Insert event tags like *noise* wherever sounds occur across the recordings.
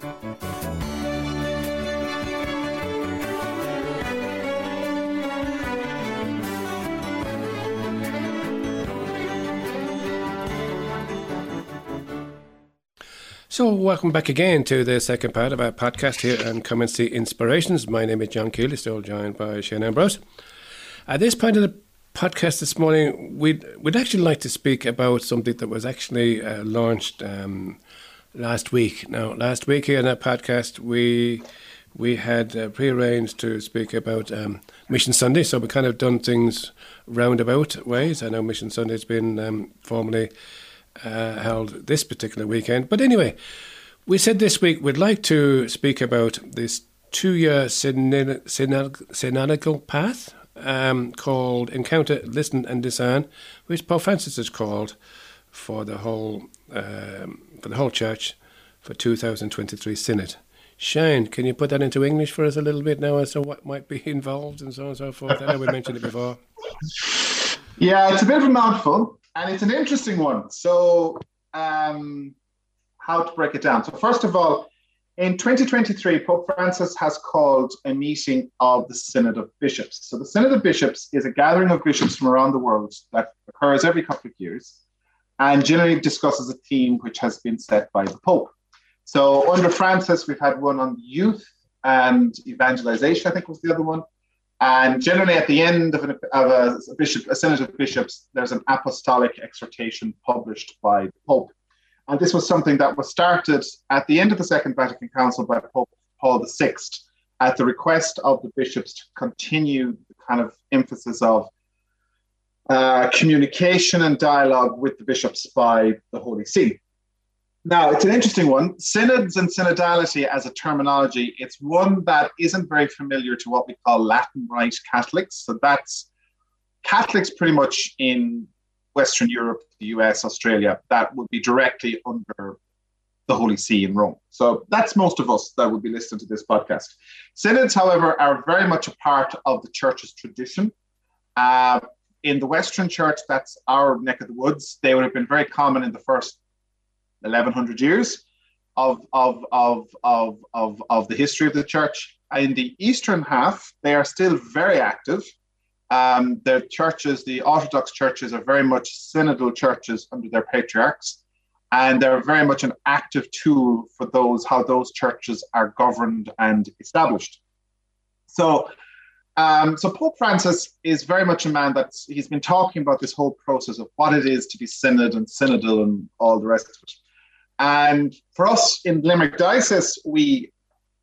So, welcome back again to the second part of our podcast here on See Inspirations. My name is John Keeley, still joined by Shane Ambrose. At this point of the podcast this morning, we'd, we'd actually like to speak about something that was actually uh, launched um, last week. Now, last week here on that podcast, we we had uh, prearranged to speak about um, Mission Sunday, so we kind of done things roundabout ways. I know Mission Sunday has been um, formally uh, held this particular weekend. But anyway, we said this week we'd like to speak about this two year synodical path um, called Encounter, Listen and Discern, which Pope Francis has called for the whole um, for the whole church for 2023 synod. Shane, can you put that into English for us a little bit now as to what might be *laughs* involved and so on and so forth? I know we mentioned it before. Yeah, it's a bit of a mouthful and it's an interesting one. So, um, how to break it down? So, first of all, in 2023, Pope Francis has called a meeting of the Synod of Bishops. So, the Synod of Bishops is a gathering of bishops from around the world that occurs every couple of years and generally discusses a theme which has been set by the Pope. So, under Francis, we've had one on youth and evangelization, I think was the other one. And generally, at the end of, an, of a, a, bishop, a synod of bishops, there's an apostolic exhortation published by the Pope. And this was something that was started at the end of the Second Vatican Council by Pope Paul VI at the request of the bishops to continue the kind of emphasis of uh, communication and dialogue with the bishops by the Holy See. Now, it's an interesting one. Synods and synodality as a terminology, it's one that isn't very familiar to what we call Latin Rite Catholics. So that's Catholics pretty much in Western Europe, the US, Australia, that would be directly under the Holy See in Rome. So that's most of us that would be listening to this podcast. Synods, however, are very much a part of the church's tradition. Uh, in the Western Church, that's our neck of the woods. They would have been very common in the first 1100 years of, of, of, of, of, of the history of the church. In the eastern half, they are still very active. Um, the churches, the Orthodox churches, are very much synodal churches under their patriarchs, and they're very much an active tool for those how those churches are governed and established. So, um, so Pope Francis is very much a man that he's been talking about this whole process of what it is to be synod and synodal and all the rest of it. And for us in Limerick Diocese, we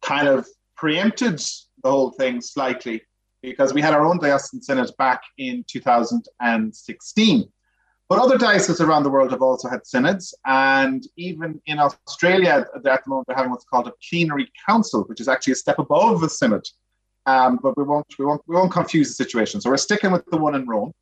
kind of preempted the whole thing slightly because we had our own diocesan synod back in 2016. But other dioceses around the world have also had synods, and even in Australia at the moment they're having what's called a plenary council, which is actually a step above a synod. Um, but we won't, we won't we won't confuse the situation. So we're sticking with the one in Rome.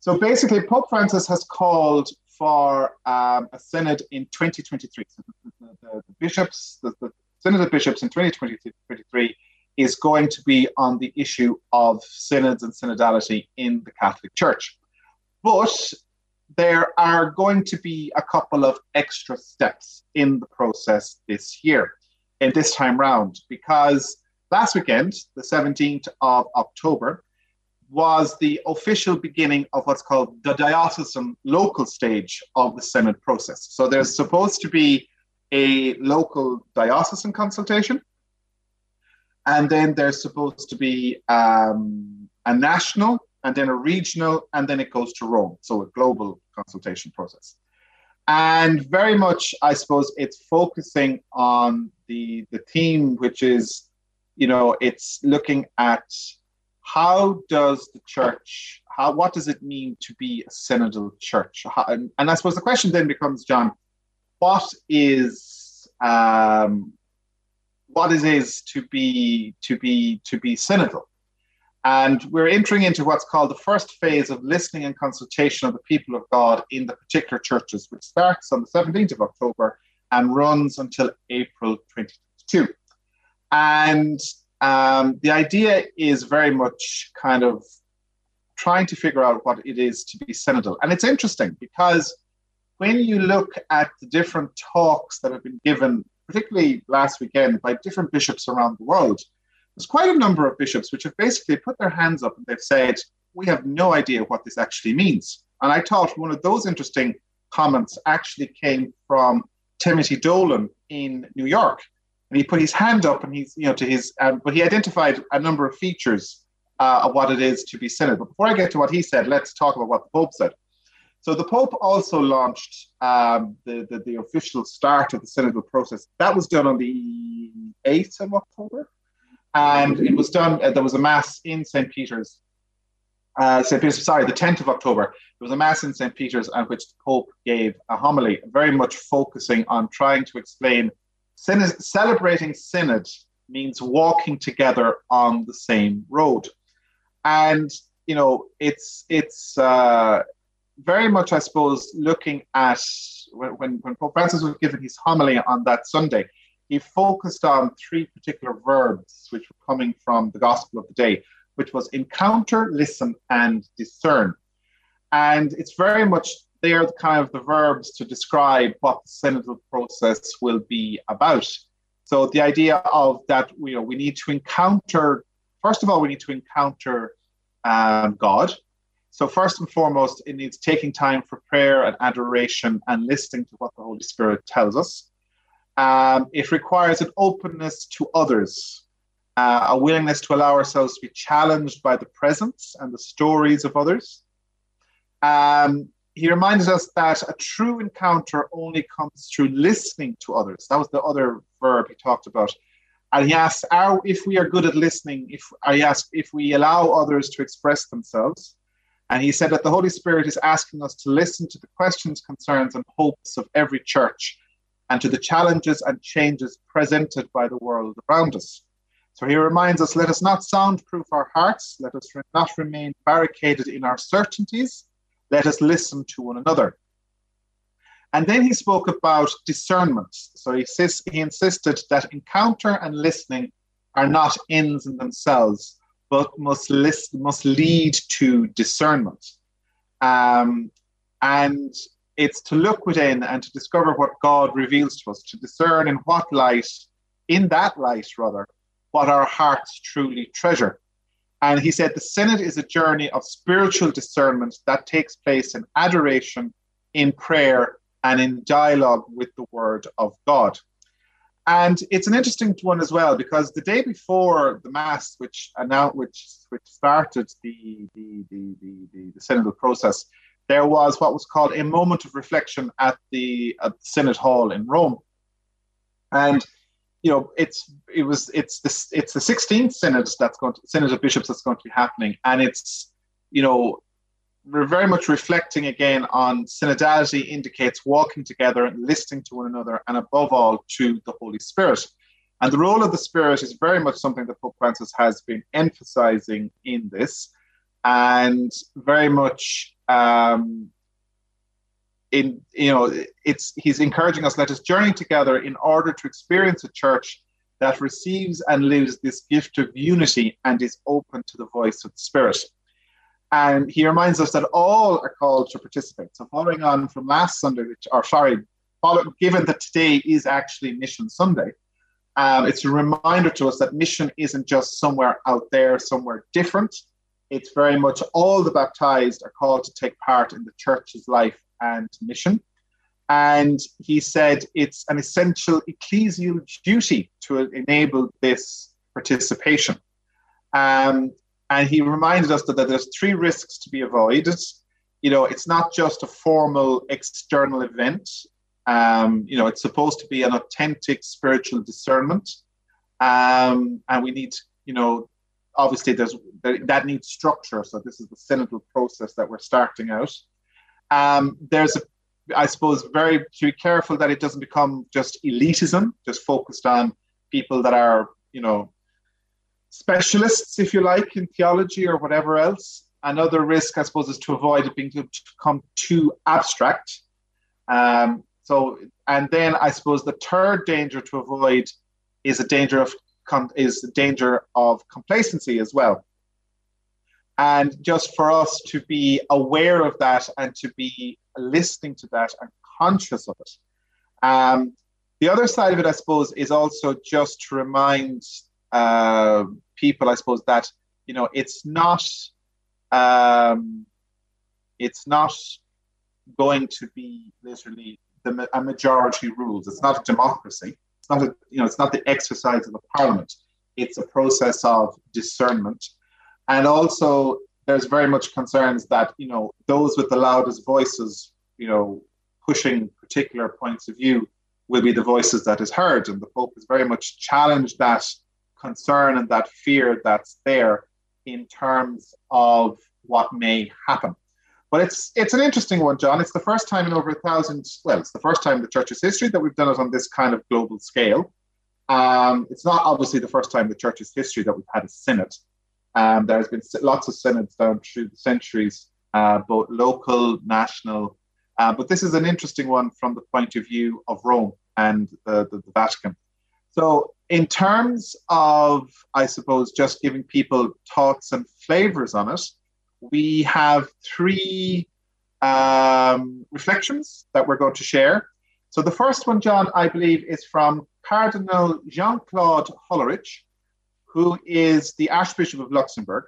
So basically, Pope Francis has called for um, a synod in 2023. So the, the, the bishops, the, synod of bishops in 2023 is going to be on the issue of synods and synodality in the Catholic Church. But there are going to be a couple of extra steps in the process this year, in this time round, because last weekend, the 17th of October, was the official beginning of what's called the diocesan local stage of the Synod process. So there's supposed to be a local diocesan consultation, and then there's supposed to be um, a national, and then a regional, and then it goes to Rome. So a global consultation process. And very much, I suppose, it's focusing on the the theme, which is, you know, it's looking at how does the church how what does it mean to be a synodal church? How, and, and, i suppose the question then becomes john what is um, what it is to be to be to be synodal? And we're entering into what's called the first phase of listening and consultation of the people of god in the particular churches which starts on the 17th of october and runs until april 2022 and um, the idea is very much kind of trying to figure out what it is to be synodal. And it's interesting because when you look at the different talks that have been given particularly last weekend, by different bishops around the world. There's quite a number of bishops which have basically put their hands up and they've said, We have no idea what this actually means. And I thought one of those interesting comments actually came from Timothy Dolan in New York. And he put his hand up and he's, you know, to his, um, but he identified a number of features uh, of what it is to be synod. But before I get to what he said, let's talk about what the Pope said. So the Pope also launched um, the, the, the official start of the synodal process. That was done on the 8th of October and it was done. Uh, there was a mass in St. Peter's. Uh, St. Peter's, sorry, the 10th of October. There was a mass in St. Peter's at which the Pope gave a homily, very much focusing on trying to explain synod, celebrating synod means walking together on the same road, and you know it's it's uh, very much, I suppose, looking at when, when Pope Francis was giving his homily on that Sunday he focused on three particular verbs which were coming from the gospel of the day, which was encounter, listen, and discern. And it's very much they are the kind of the verbs to describe what the synodal process will be about. So the idea of that, you know, we need to encounter. First of all, we need to encounter um, God. So first and foremost, it needs taking time for prayer and adoration and listening to what the Holy Spirit tells us. Um, it requires an openness to others, uh, a willingness to allow ourselves to be challenged by the presence and the stories of others. Um, he reminds us that a true encounter only comes through listening to others. That was the other verb he talked about. And he asks, are, if we are good at listening, if I ask if we allow others to express themselves. And he said that the Holy Spirit is asking us to listen to the questions, concerns, and hopes of every church and to the challenges and changes presented by the world around us. So he reminds us let us not soundproof our hearts, let us not remain barricaded in our certainties, let us listen to one another. And then he spoke about discernment. So he, he insisted that encounter and listening are not ends in themselves, but must, list, must lead to discernment. Um, and it's to look within and to discover what God reveals to us, to discern in what light, in that light rather, what our hearts truly treasure. And he said the synod is a journey of spiritual discernment that takes place in adoration, in prayer, and in dialogue with the word of God. And it's an interesting one as well because the day before the mass, which announced, which which started the the the the, the, the synodal process, there was what was called a moment of reflection at the, at the Synod Hall in Rome, and you know it's it was it's this it's the 16th synod that's going to synod of bishops that's going to be happening, and it's you know we're very much reflecting again on synodality indicates walking together and listening to one another, and above all to the Holy Spirit. And the role of the Spirit is very much something that Pope Francis has been emphasizing in this, and very much um, in you know it's he's encouraging us let us journey together in order to experience a church that receives and lives this gift of unity and is open to the voice of the spirit. And he reminds us that all are called to participate. So following on from last sunday which or sorry follow, given that today is actually mission sunday um, it's a reminder to us that mission isn't just somewhere out there somewhere different. It's very much all the baptized are called to take part in the church's life and mission. And he said it's an essential ecclesial duty to enable this participation. Um, and he reminded us that, that there's three risks to be avoided. You know, it's not just a formal external event. Um, you know, it's supposed to be an authentic spiritual discernment. Um, and we need, you know, obviously there's that needs structure. So this is the synodal process that we're starting out. Um, there's a, I suppose, very to be careful that it doesn't become just elitism, just focused on people that are, you know, specialists, if you like, in theology or whatever else. Another risk, I suppose, is to avoid it being to become too abstract. Um, so, and then I suppose the third danger to avoid is a danger of is the danger of complacency as well. And just for us to be aware of that and to be listening to that and conscious of it. Um, The other side of it, I suppose, is also just to remind uh, people, I suppose, that you know it's not um, it's not going to be literally the, a majority rules. It's not a democracy. It's not a you know it's not the exercise of a parliament. It's a process of discernment, and also there's very much concerns that you know those with the loudest voices, you know, pushing particular points of view will be the voices that is heard. And the Pope has very much challenged that concern and that fear that's there in terms of what may happen. But it's it's an interesting one, John. It's the first time in over a thousand. Well, it's the first time in the church's history that we've done it on this kind of global scale. Um, it's not obviously the first time in the church's history that we've had a synod. Um, there's been lots of synods down through the centuries, uh, both local, national, uh, but this is an interesting one from the point of view of Rome and the, the, the Vatican. So, in terms of, I suppose, just giving people thoughts and flavors on it, we have three um, reflections that we're going to share. So, the first one, John, I believe, is from Cardinal Jean Claude Hollerich, who is the Archbishop of Luxembourg.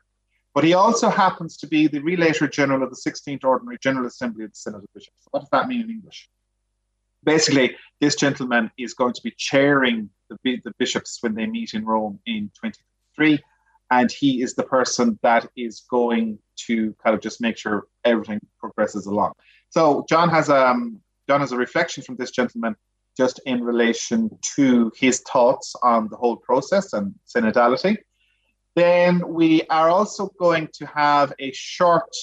But he also happens to be the Relator General of the 16th Ordinary General Assembly of the Synod of Bishops. What does that mean in English? Basically, this gentleman is going to be chairing the, the bishops when they meet in Rome in 2023, and he is the person that is going to kind of just make sure everything progresses along. So John has um John has a reflection from this gentleman just in relation to his thoughts on the whole process and synodality. Then we are also going to have a short,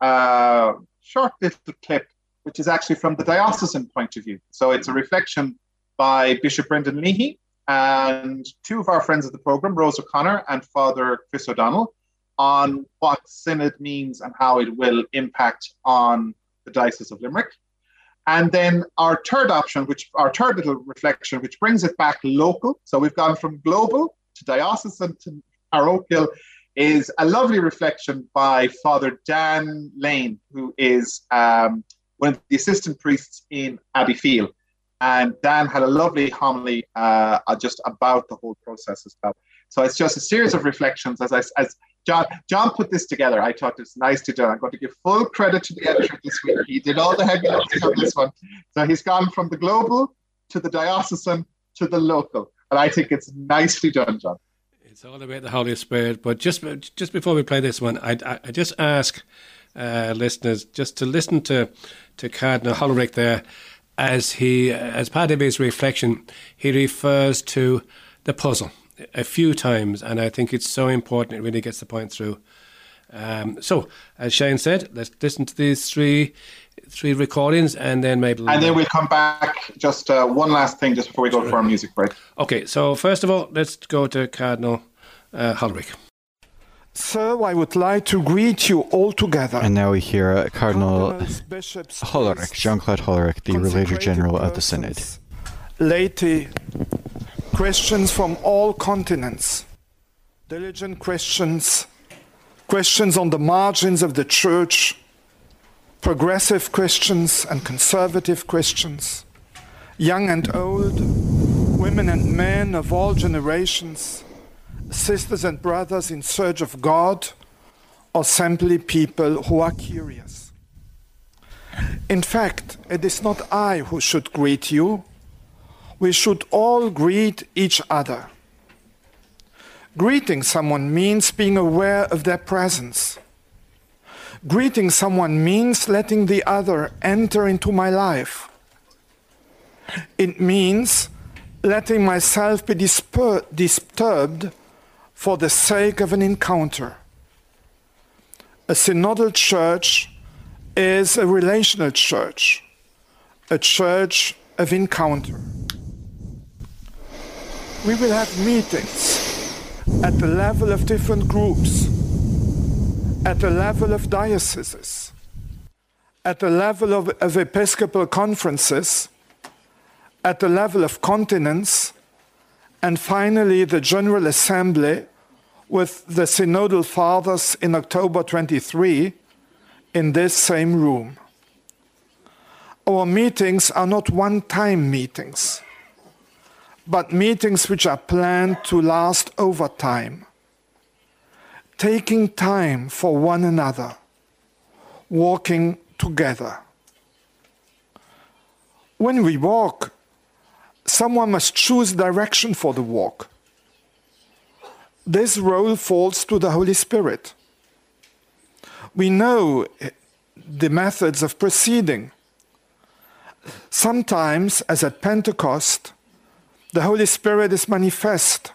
uh, short little clip, which is actually from the diocesan point of view. So it's a reflection by Bishop Brendan Leahy and two of our friends of the program, Rose O'Connor and Father Chris O'Donnell, on what synod means and how it will impact on the Diocese of Limerick. And then our third option, which our third little reflection, which brings it back local. So we've gone from global to diocesan to parochial is a lovely reflection by Father Dan Lane, who is um, one of the assistant priests in Abbeyfeale. And Dan had a lovely homily uh, just about the whole process as well. So it's just a series of reflections. As I, as John, John put this together, I thought it was nice to do. I'm going to give full credit to the editor this week. He did all the heavy lifting on this one. So he's gone from the global to the diocesan to the local, and I think it's nicely done, John. It's all about the Holy Spirit. But just just before we play this one, I I, I just ask uh, listeners just to listen to to Cardinal Hollerich there, as he as part of his reflection, he refers to the puzzle a few times, and I think it's so important. It really gets the point through. Um, so, as Shane said, let's listen to these three three recordings, and then maybe and then we'll come back. Just uh, one last thing, just before we go for our music break. Okay, so first of all, let's go to Cardinal uh, Hollerich. Sir, I would like to greet you all together. And now we hear uh, Cardinal Hollerich, *laughs* Jean Claude Hollerich, the Relator General of the Synod. Laity, Christians from all continents, diligent Christians, Christians on the margins of the church, progressive Christians and conservative Christians, young and old, women and men of all generations sisters and brothers in search of God, or simply people who are curious. In fact, it is not I who should greet you. We should all greet each other. Greeting someone means being aware of their presence. Greeting someone means letting the other enter into my life. It means letting myself be disturbed for the sake of an encounter. A synodal church is a relational church, a church of encounter. We will have meetings at the level of different groups, at the level of dioceses, at the level of, of episcopal conferences, at the level of continents, and finally the General Assembly with the Synodal Fathers in October 23 in this same room. Our meetings are not one time meetings. But meetings which are planned to last over time. Taking time for one another, walking together. When we walk, someone must choose direction for the walk. This role falls to the Holy Spirit. We know eh, the methods of proceeding. Sometimes, as at Pentecost, the Holy Spirit is manifest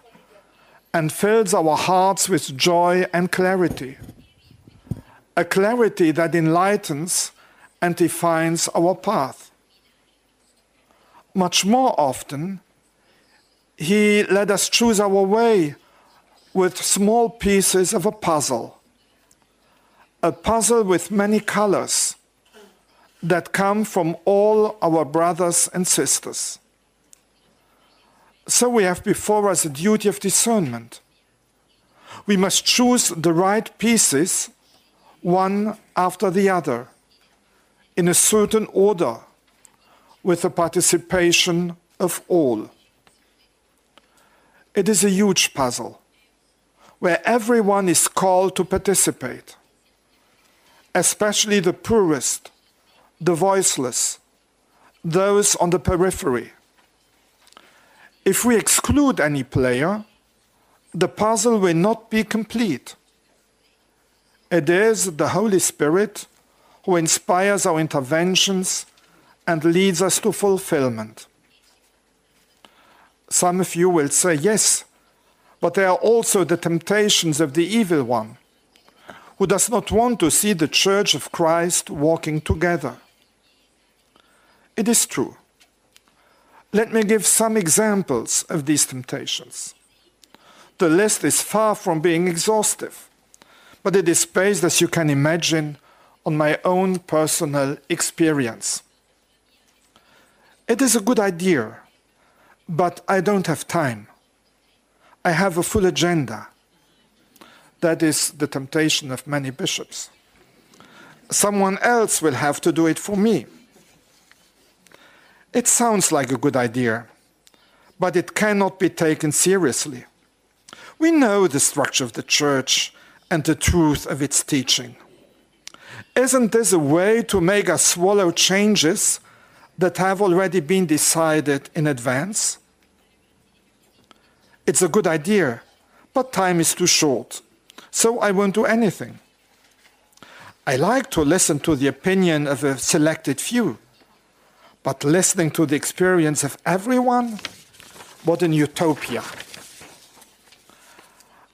and fills our hearts with joy and clarity. A clarity that enlightens and defines our path. Much more often, He let us choose our way with small pieces of a puzzle. A puzzle with many colors that come from all our brothers and sisters. So we have before us a duty of discernment. We must choose the right pieces, one after the other, in a certain order, with the participation of all. It is a huge puzzle where everyone is called to participate, especially the poorest, the voiceless, those on the periphery if we exclude any player, the puzzle will not be complete. It is the Holy Spirit who inspires our interventions and leads us to fulfillment. Some of you will say, yes, but there are also the temptations of the evil one, who does not want to see the Church of Christ walking together. It is true. Let me give some examples of these temptations. The list is far from being exhaustive, but it is based, as you can imagine, on my own personal experience. It is a good idea, but I don't have time. I have a full agenda. That is the temptation of many bishops. Someone else will have to do it for me. It sounds like a good idea, but it cannot be taken seriously. We know the structure of the church and the truth of its teaching. Isn't this a way to make us swallow changes that have already been decided in advance? It's a good idea, but time is too short, so I won't do anything. I like to listen to the opinion of a selected few but listening to the experience of everyone, what an utopia.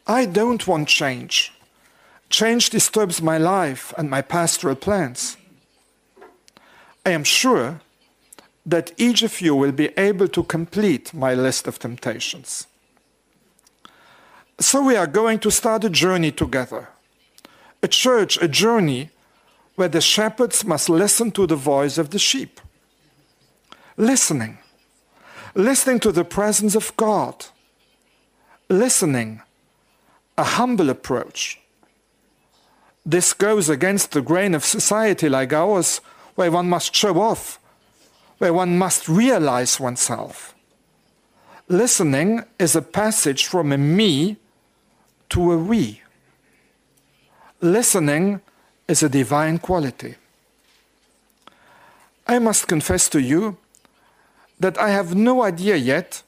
I don't want change. Change disturbs my life and my pastoral plans. I am sure that each of you will be able to complete my list of temptations. So, we are going to start a journey together. A church, a journey where the shepherds must listen to the voice of the sheep listening, listening to the presence of God, listening, a humble approach. This goes against the grain of society like ours, where one must show off, where one must realize oneself. Listening is a passage from a me to a we. Listening is a divine quality. I must confess to you that I have no idea yet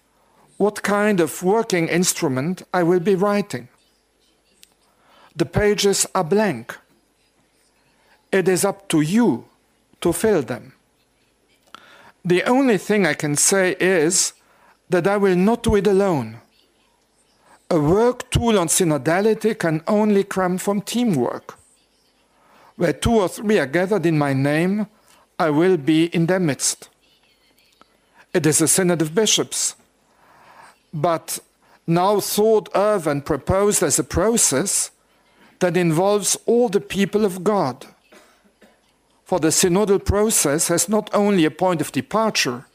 what kind of working instrument I will be writing. The pages are blank. It is up to you to fill them. The only thing I can say is that I will not do it alone. A work tool on synodality can only come from teamwork. Where two or three are gathered in my name, I will be in their midst. It is a synod of bishops. But now thought of and proposed as a process that involves all the people of God. For the synodal process has not only a point of departure,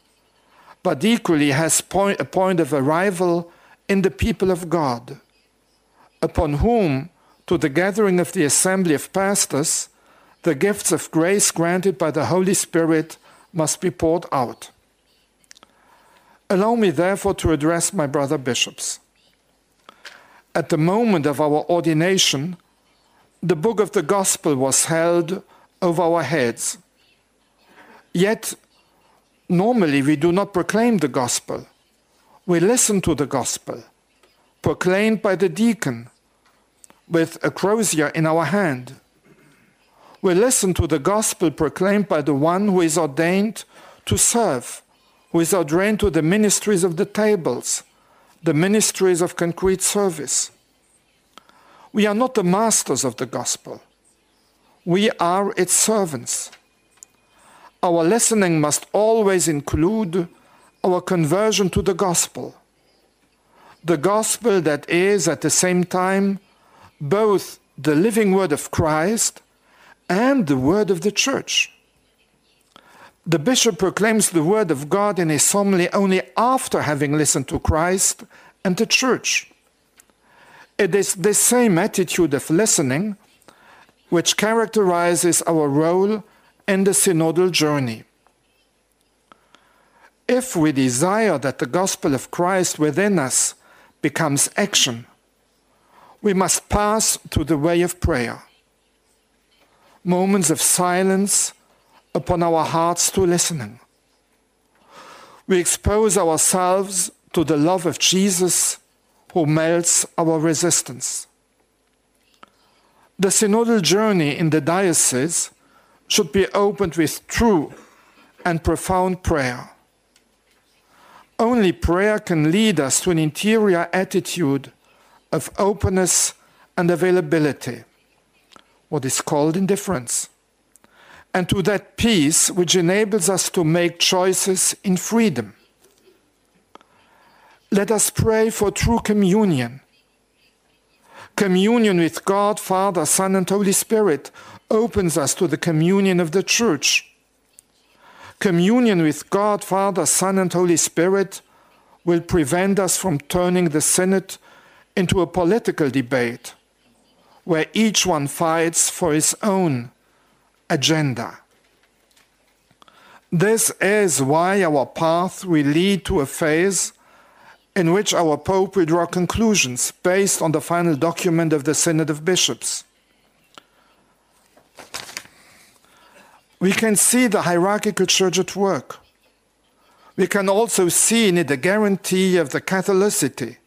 but equally has point, a point of arrival in the people of God, upon whom, to the gathering of the assembly of pastors, the gifts of grace granted by the Holy Spirit must be poured out. Allow me therefore to address my brother bishops. At the moment of our ordination, the book of the gospel was held over our heads. Yet, normally we do not proclaim the gospel. We listen to the gospel, proclaimed by the deacon with a crozier in our hand. We listen to the gospel proclaimed by the one who is ordained to serve, is ordained to the ministries of the tables, the ministries of concrete service. We are not the masters of the gospel. We are its servants. Our listening must always include our conversion to the gospel. The gospel that is at the same time both the living word of Christ and the word of the church. The bishop proclaims the word of God in his homily only after having listened to Christ and the church. It is this same attitude of listening which characterizes our role in the synodal journey. If we desire that the gospel of Christ within us becomes action, we must pass to the way of prayer. Moments of silence upon our hearts to listening. We expose ourselves to the love of Jesus who melts our resistance. The synodal journey in the diocese should be opened with true and profound prayer. Only prayer can lead us to an interior attitude of openness and availability, what is called indifference, and to that peace which enables us to make choices in freedom. Let us pray for true communion. Communion with God, Father, Son, and Holy Spirit opens us to the communion of the Church. Communion with God, Father, Son, and Holy Spirit will prevent us from turning the Synod into a political debate where each one fights for his own agenda. This is why our path will lead to a phase in which our Pope will draw conclusions based on the final document of the Synod of Bishops. We can see the hierarchical church at work. We can also see in it a guarantee of the Catholicity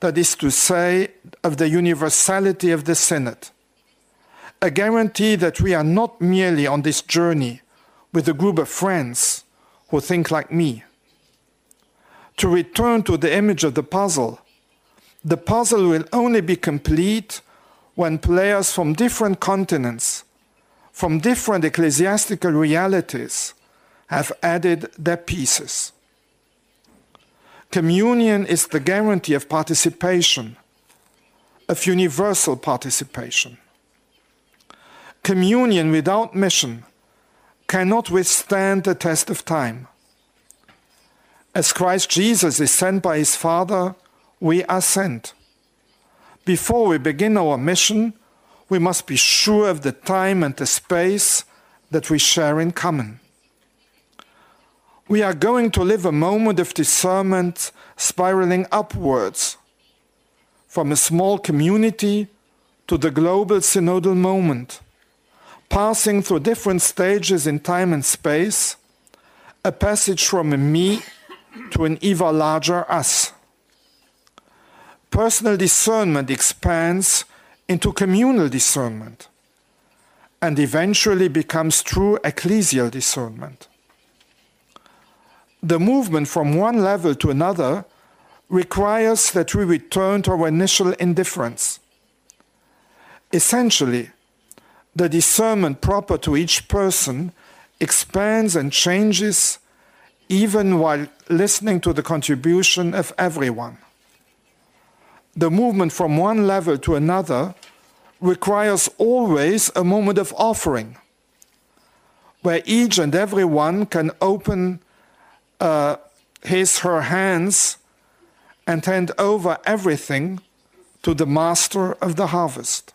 that is to say, of the universality of the Synod. A guarantee that we are not merely on this journey with a group of friends who think like me. To return to the image of the puzzle, the puzzle will only be complete when players from different continents, from different ecclesiastical realities, have added their pieces. Communion is the guarantee of participation, of universal participation. Communion without mission cannot withstand the test of time. As Christ Jesus is sent by his Father, we are sent. Before we begin our mission, we must be sure of the time and the space that we share in common we are going to live a moment of discernment spiraling upwards from a small community to the global synodal moment, passing through different stages in time and space, a passage from a me to an ever larger us. Personal discernment expands into communal discernment and eventually becomes true ecclesial discernment the movement from one level to another requires that we return to our initial indifference. Essentially, the discernment proper to each person expands and changes even while listening to the contribution of everyone. The movement from one level to another requires always a moment of offering, where each and every one can open uh, his her hands and hand over everything to the master of the harvest.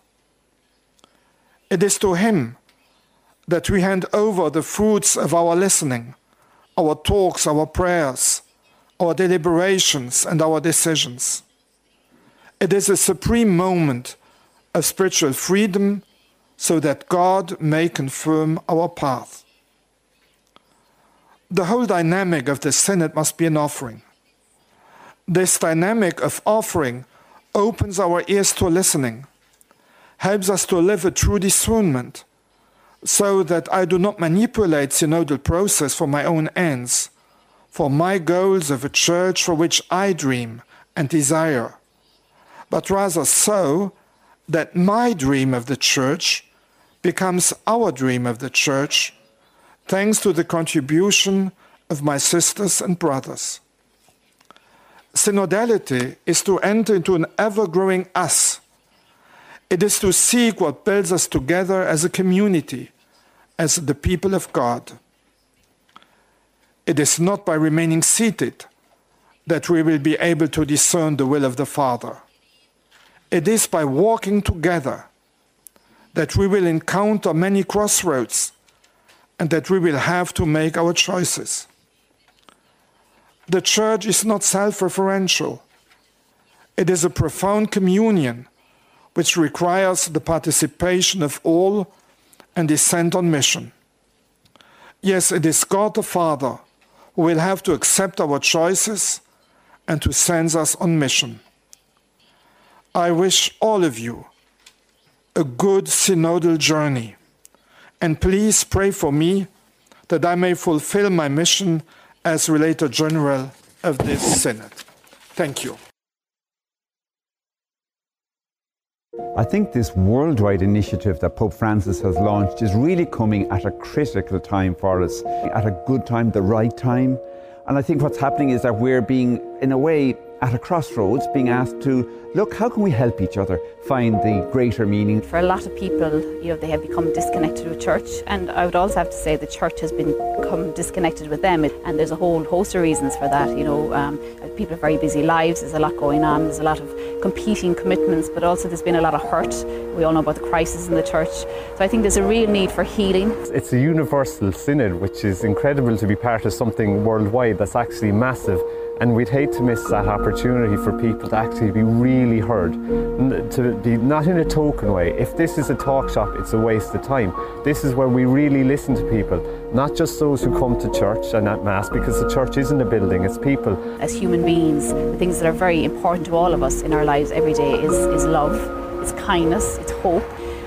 It is to him that we hand over the fruits of our listening, our talks, our prayers, our deliberations, and our decisions. It is a supreme moment of spiritual freedom so that God may confirm our path. The whole dynamic of the Synod must be an offering. This dynamic of offering opens our ears to listening, helps us to live a true discernment, so that I do not manipulate synodal process for my own ends, for my goals of a church for which I dream and desire, but rather so that my dream of the church becomes our dream of the church, thanks to the contribution of my sisters and brothers. Synodality is to enter into an ever growing us. It is to seek what builds us together as a community, as the people of God. It is not by remaining seated that we will be able to discern the will of the Father. It is by walking together that we will encounter many crossroads and that we will have to make our choices. The church is not self referential, it is a profound communion which requires the participation of all and is sent on mission. Yes, it is God the Father who will have to accept our choices and to send us on mission. I wish all of you a good synodal journey. And please pray for me that I may fulfill my mission as Relator General of this Synod. Thank you. I think this worldwide initiative that Pope Francis has launched is really coming at a critical time for us, at a good time, the right time. And I think what's happening is that we're being, in a way, at a crossroads being asked to look how can we help each other find the greater meaning? For a lot of people you know they have become disconnected with church. And i would also have to say the church has become disconnected with them. And there's a whole host of reasons for that you know um, people have very busy lives. There's a lot going on. There's a lot of competing commitments but also there's been a lot of hurt. We all know about the crisis in the church. So i think there's a real need for healing. It's a universal synod which is incredible to be part of something worldwide that's actually massive. And we'd hate to miss that opportunity for people to actually be really heard, to be not in a token way. If this is a talk shop, it's a waste of time. This is where we really listen to people, not just those who come to church and at Mass, because the church isn't a building, it's people. As human beings, the things that are very important to all of us in our lives every day is, is love, it's kindness, it's hope,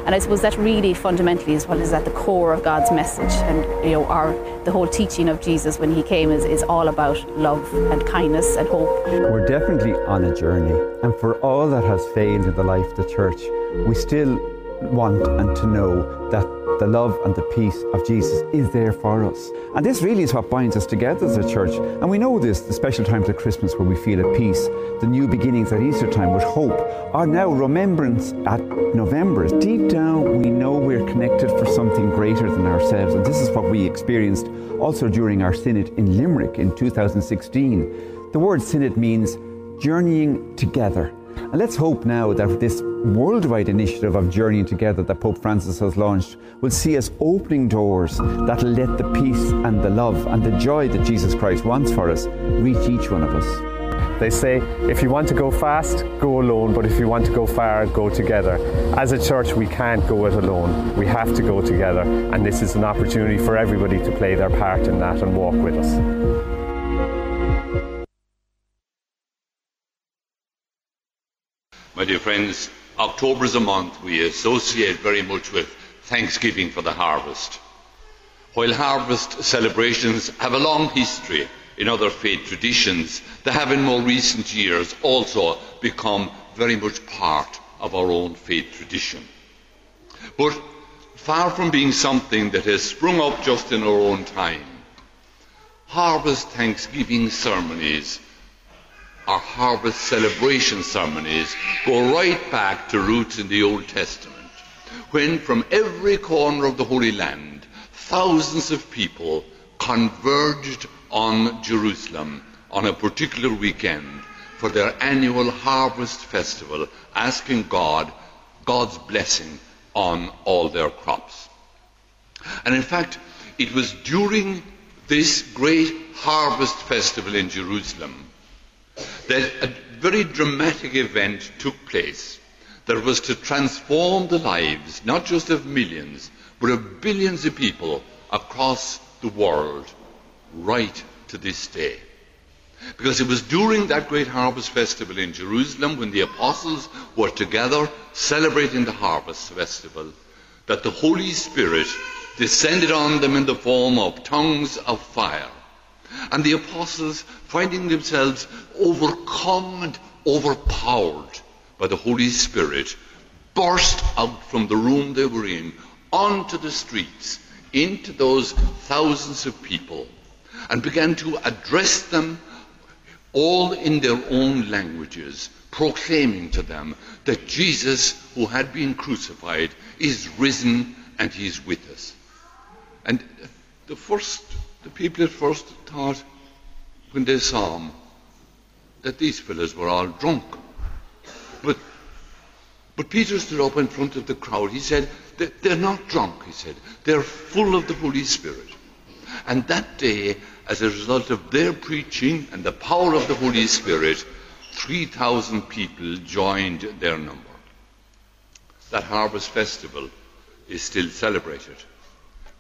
and I suppose that really fundamentally is what is at the core of God's message. And you know, our the whole teaching of Jesus when he came is, is all about love and kindness and hope. We're definitely on a journey. And for all that has failed in the life of the church, we still want and to know that the love and the peace of Jesus is there for us. And this really is what binds us together as a church. And we know this, the special times of Christmas where we feel at peace, the new beginnings at Easter time with hope, are now remembrance at November. Deep down, we know we're connected for something greater than ourselves. And this is what we experienced also during our synod in Limerick in 2016. The word synod means journeying together. And let's hope now that this worldwide initiative of journeying together that Pope Francis has launched will see us opening doors that'll let the peace and the love and the joy that Jesus Christ wants for us reach each one of us. They say if you want to go fast, go alone, but if you want to go far, go together. As a church, we can't go it alone. We have to go together, and this is an opportunity for everybody to play their part in that and walk with us. My dear friends, October is a month we associate very much with Thanksgiving for the harvest. While harvest celebrations have a long history in other faith traditions, they have in more recent years also become very much part of our own faith tradition. But far from being something that has sprung up just in our own time, harvest thanksgiving ceremonies our harvest celebration ceremonies go right back to roots in the Old Testament, when from every corner of the Holy Land, thousands of people converged on Jerusalem on a particular weekend for their annual harvest festival, asking God God's blessing on all their crops. And in fact, it was during this great harvest festival in Jerusalem that a very dramatic event took place that was to transform the lives not just of millions but of billions of people across the world right to this day. Because it was during that great harvest festival in Jerusalem when the apostles were together celebrating the harvest festival that the Holy Spirit descended on them in the form of tongues of fire. And the apostles, finding themselves overcome and overpowered by the Holy Spirit, burst out from the room they were in onto the streets, into those thousands of people, and began to address them all in their own languages, proclaiming to them that Jesus, who had been crucified, is risen and he is with us. And the first, the people at first thought, when they saw him, that these fellows were all drunk. But, but Peter stood up in front of the crowd. He said, They're not drunk, he said. They're full of the Holy Spirit. And that day, as a result of their preaching and the power of the Holy Spirit, 3,000 people joined their number. That harvest festival is still celebrated.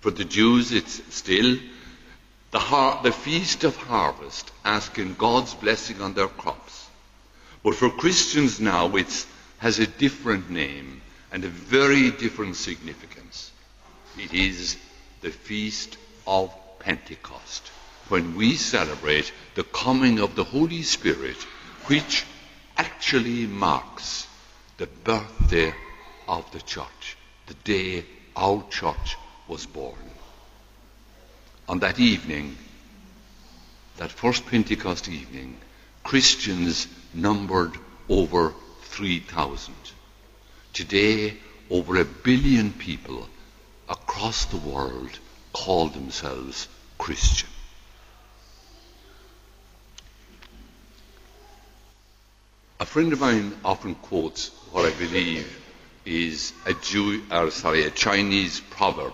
For the Jews, it's still the, har- the feast of harvest, asking God's blessing on their crops. But for Christians now, it has a different name and a very different significance. It is the feast of Pentecost, when we celebrate the coming of the Holy Spirit, which actually marks the birthday of the church, the day our church was born. On that evening, that first Pentecost evening, Christians numbered over 3,000. Today, over a billion people across the world call themselves Christian. A friend of mine often quotes what I believe is a Jew, or sorry, a Chinese proverb.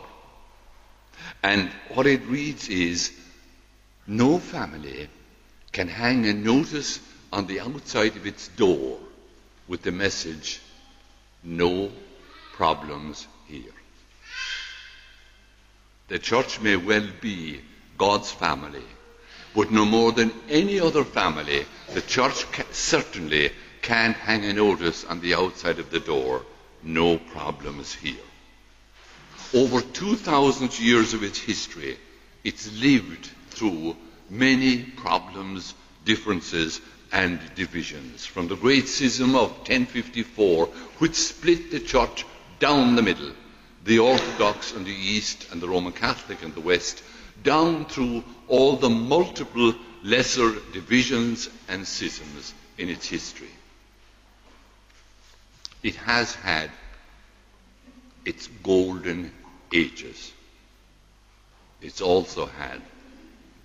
And what it reads is, no family can hang a notice on the outside of its door with the message, no problems here. The church may well be God's family, but no more than any other family, the church certainly can't hang a notice on the outside of the door, no problems here. Over 2,000 years of its history, it's lived through many problems, differences, and divisions. From the great schism of 1054, which split the church down the middle, the Orthodox in the East and the Roman Catholic in the West, down through all the multiple lesser divisions and schisms in its history. It has had its golden ages. It's also had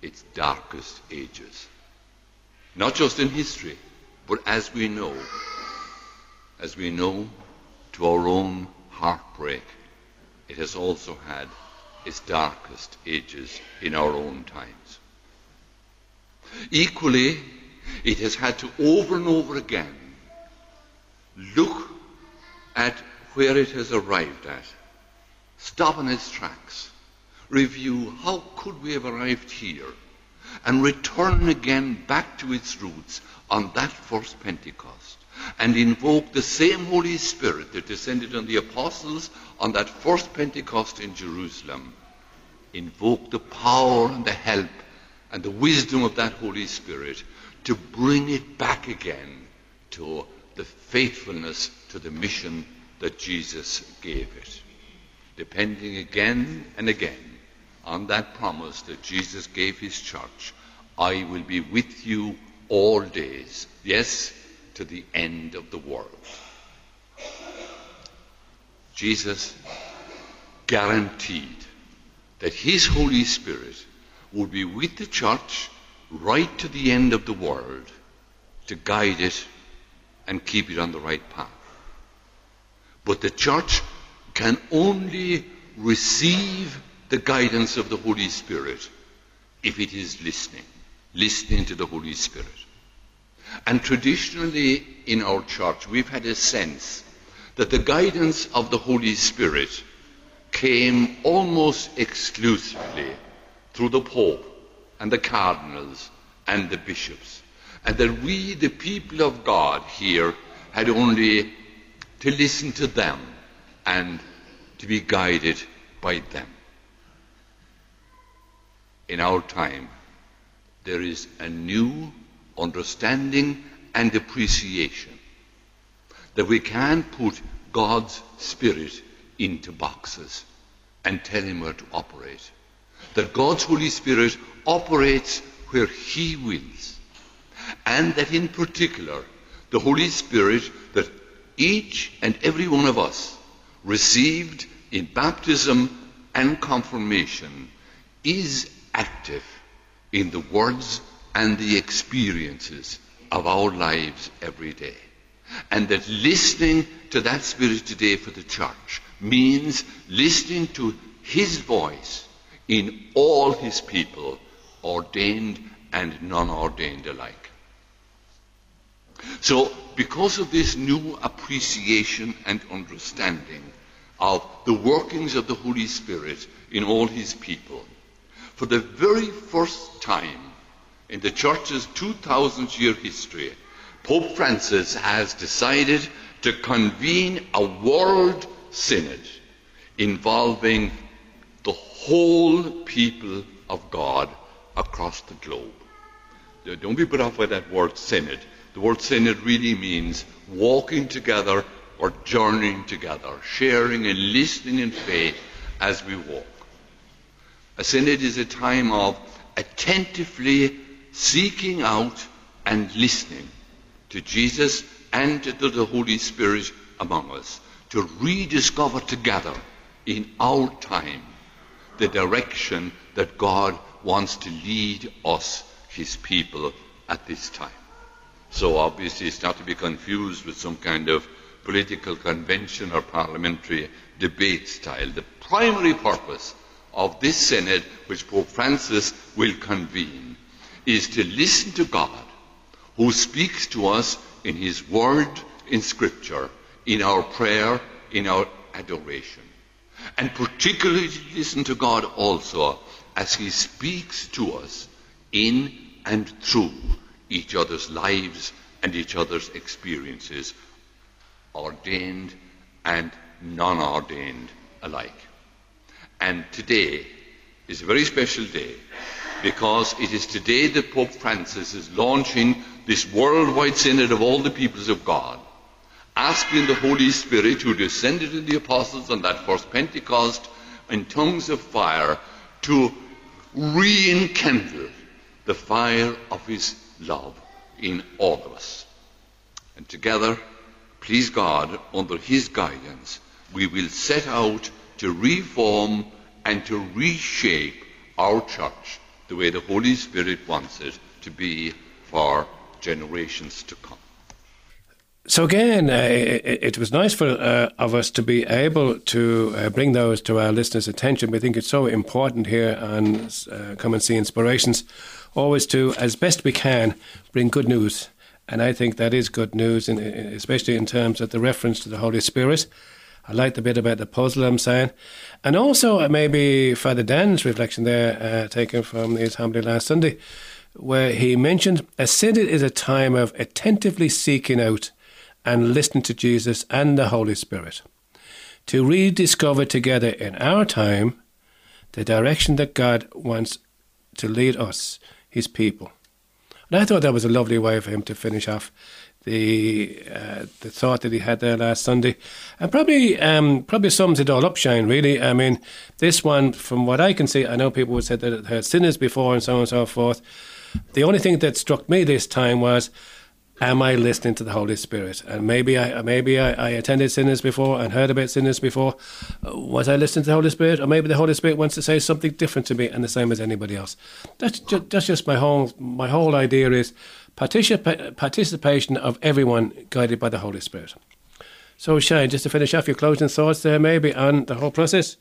its darkest ages. Not just in history, but as we know, as we know to our own heartbreak, it has also had its darkest ages in our own times. Equally, it has had to over and over again look at where it has arrived at, stop in its tracks, review how could we have arrived here, and return again back to its roots on that first Pentecost, and invoke the same Holy Spirit that descended on the apostles on that first Pentecost in Jerusalem, invoke the power and the help and the wisdom of that Holy Spirit to bring it back again to the faithfulness to the mission that Jesus gave it. Depending again and again on that promise that Jesus gave his church, I will be with you all days, yes, to the end of the world. Jesus guaranteed that his Holy Spirit would be with the church right to the end of the world to guide it and keep it on the right path. But the church can only receive the guidance of the Holy Spirit if it is listening, listening to the Holy Spirit. And traditionally in our church, we've had a sense that the guidance of the Holy Spirit came almost exclusively through the Pope and the cardinals and the bishops, and that we, the people of God here, had only to listen to them and to be guided by them. In our time, there is a new understanding and appreciation that we can't put God's Spirit into boxes and tell Him where to operate. That God's Holy Spirit operates where He wills. And that in particular, the Holy Spirit that each and every one of us received in baptism and confirmation is active in the words and the experiences of our lives every day. And that listening to that Spirit today for the church means listening to His voice in all His people, ordained and non ordained alike. So, because of this new appreciation and understanding of the workings of the Holy Spirit in all His people, for the very first time in the Church's 2,000 year history, Pope Francis has decided to convene a world synod involving the whole people of God across the globe. Don't be put off by that word synod. The word synod really means walking together or journeying together, sharing and listening in faith as we walk. A synod is a time of attentively seeking out and listening to Jesus and to the Holy Spirit among us to rediscover together in our time the direction that God wants to lead us, His people, at this time. So obviously it's not to be confused with some kind of political convention or parliamentary debate style. The primary purpose of this synod, which Pope Francis will convene, is to listen to God, who speaks to us in His Word, in Scripture, in our prayer, in our adoration. And particularly to listen to God also as He speaks to us in and through each other's lives and each other's experiences, ordained and non ordained alike. And today is a very special day because it is today that Pope Francis is launching this worldwide synod of all the peoples of God, asking the Holy Spirit who descended in the apostles on that first Pentecost in tongues of fire to re-enkindle the fire of his love in all of us. And together, please God, under his guidance, we will set out to reform and to reshape our church the way the Holy Spirit wants it to be for generations to come. So again, uh, it, was nice for uh, of us to be able to uh, bring those to our listeners' attention. We think it's so important here on uh, Come and See Inspirations, always to, as best we can, bring good news. And I think that is good news, in, especially in terms of the reference to the Holy Spirit. I like the bit about the puzzle I'm saying. And also uh, maybe Father Dan's reflection there, uh, taken from his homily last Sunday, where he mentioned a synod is a time of attentively seeking out and listening to Jesus and the Holy Spirit to rediscover together in our time the direction that God wants to lead us, his people. And I thought that was a lovely way for him to finish off the uh, the thought that he had there last Sunday, and probably um, probably sums it all up. Shane, really. I mean, this one, from what I can see, I know people would say that it had synods before and so on and so forth. The only thing that struck me this time was am I listening to the Holy Spirit? And maybe I maybe I, I, attended synods before and heard about synods before. Uh, was I listening to the Holy Spirit, or maybe the Holy Spirit wants to say something different to me and the same as anybody else? That's just, that's just my whole my whole idea is participa- participation of everyone guided by the Holy Spirit. So, Shane, just to finish off your closing thoughts there, maybe on the whole process.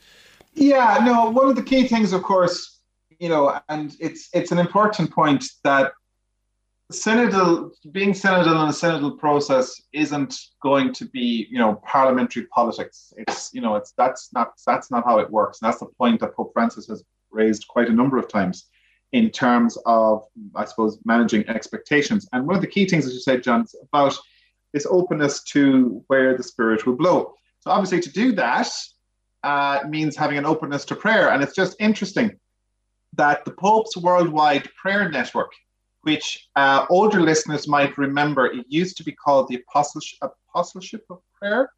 Yeah, no. One of the key things, of course, you know, and it's it's an important point that synodal being synodal in a synodal process isn't going to be you know parliamentary politics. It's you know it's that's not that's not how it works. And that's the point that pope francis has raised quite a number of times in terms of i suppose managing expectations. And one of the key things as you said john is about this openness to where the spirit will blow. So obviously to do that uh, means having an openness to prayer. And it's just interesting that the pope's worldwide prayer network which uh, older listeners might remember. It used to be called the Apostleship, Apostleship of Prayer,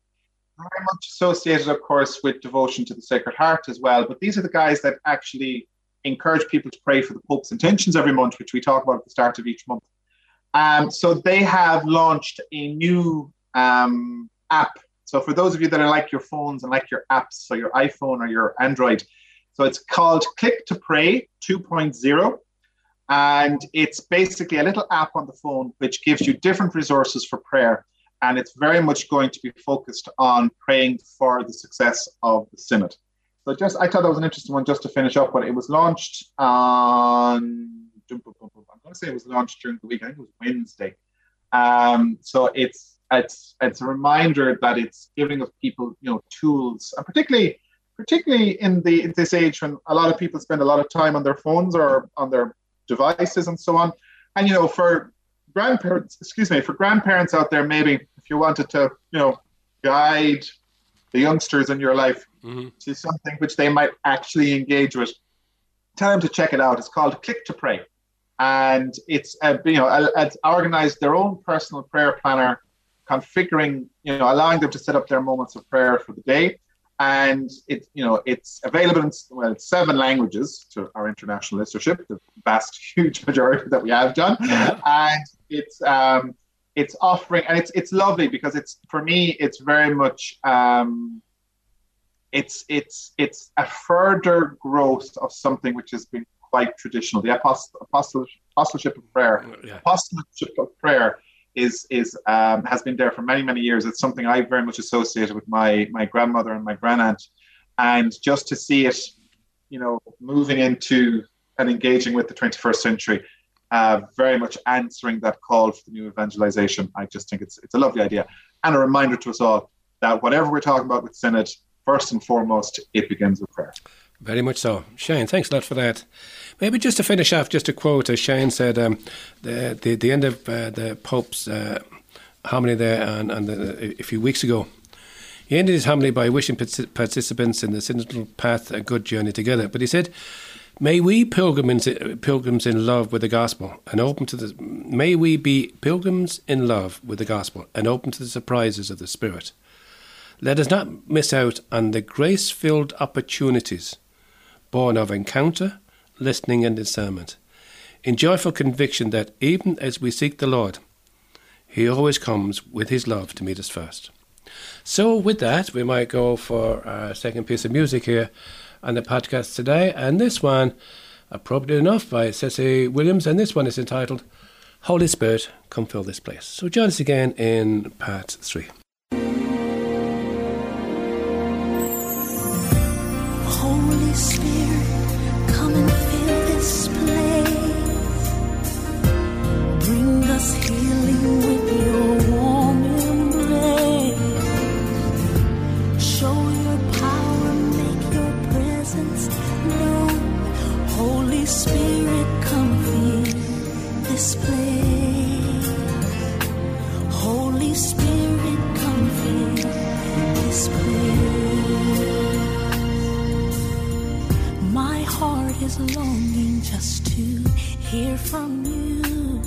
very much associated, of course, with devotion to the Sacred Heart as well. But these are the guys that actually encourage people to pray for the Pope's intentions every month, which we talk about at the start of each month. Um, so they have launched a new um, app. So for those of you that are like your phones and like your apps, so your iPhone or your Android, so it's called Click to Pray 2.0. And it's basically a little app on the phone which gives you different resources for prayer. And it's very much going to be focused on praying for the success of the synod. So just I thought that was an interesting one just to finish up. But it was launched on I'm going to say it was launched during the week. I think it was Wednesday. Um, so it's it's it's a reminder that it's giving us people you know tools, and particularly particularly in the in this age when a lot of people spend a lot of time on their phones or on their devices and so on. And you know, for grandparents, excuse me, for grandparents out there, maybe if you wanted to, you know, guide the youngsters in your life mm-hmm. to something which they might actually engage with, tell them to check it out. It's called Click to Pray, and it's uh, you know it's organized their own personal prayer planner, configuring you know allowing them to set up their moments of prayer for the day and it you know it's available in well seven languages to our international listenership, the vast huge majority that we have done, and it's um, it's offering and it's it's lovely because it's for me it's very much um, it's it's it's a further growth of something which has been quite traditional, the apostle, apostle, apostleship of prayer, yeah. apostleship of prayer is is um, has been there for many many years. It's something I very much associated with my my grandmother and my grandaunt, and just to see it, you know, moving into and engaging with the 21st century, uh, very much answering that call for the new evangelization. I just think it's it's a lovely idea and a reminder to us all that whatever we're talking about with Synod, first and foremost, it begins with prayer. Very much so. Shane, thanks a lot for that. Maybe just to finish off, just a quote, as Shane said, um, the, the, the end of uh, the Pope's uh, homily there and, the, a few weeks ago. He ended his homily by wishing participants in the synodal path a good journey together. But he said, May we pilgrims, pilgrims in love with the gospel and open to the may we be pilgrims in love with the gospel and open to the surprises of the Spirit. Let us not miss out on the grace filled opportunities born of encounter, listening, and discernment, in joyful conviction that even as we seek the Lord, He always comes with His love to meet us first. So, with that, we might go for our second piece of music here on the podcast today, and this one, uh, appropriately enough, by CeCe Winans, and this one is entitled Holy Spirit, Come Fill This Place. So, join us again in part three. Holy Spirit. My heart is longing just to hear from you.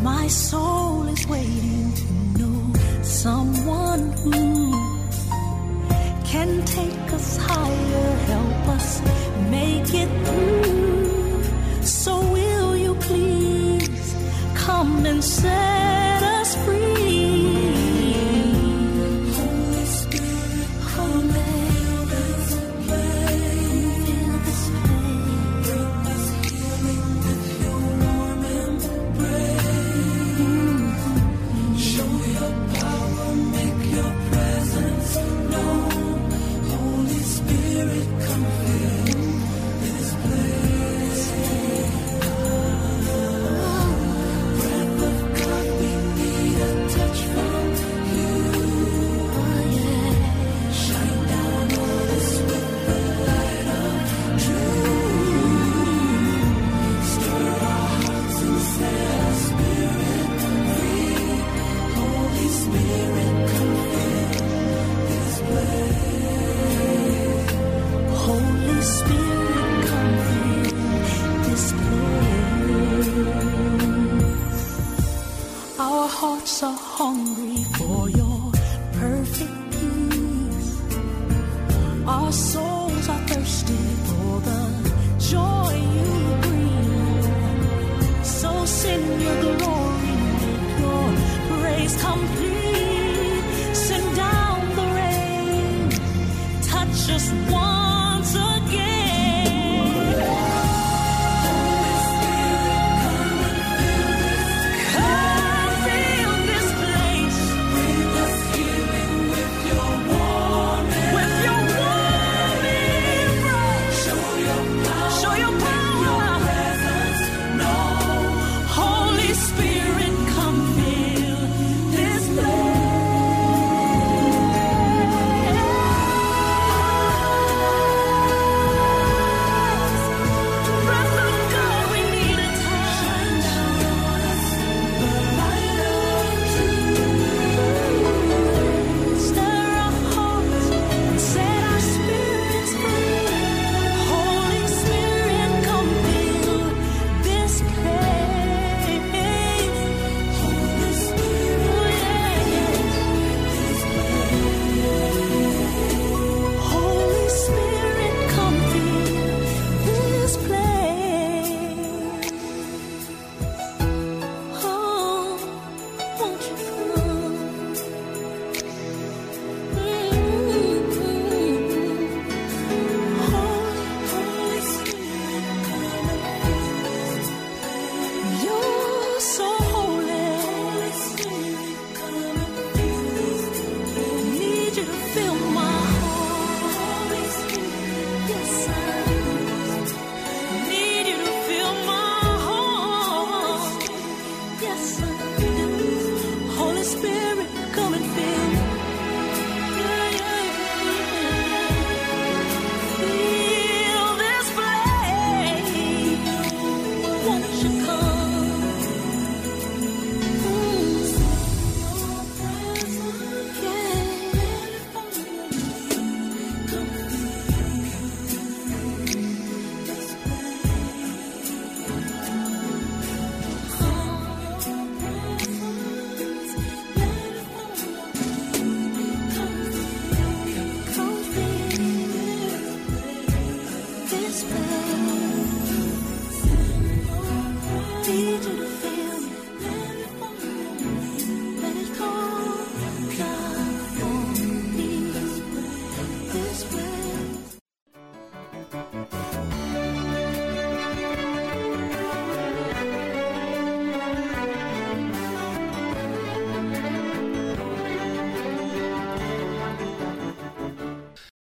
My soul is waiting to know someone who can take us higher, help us make it through. So will you please come and say? Our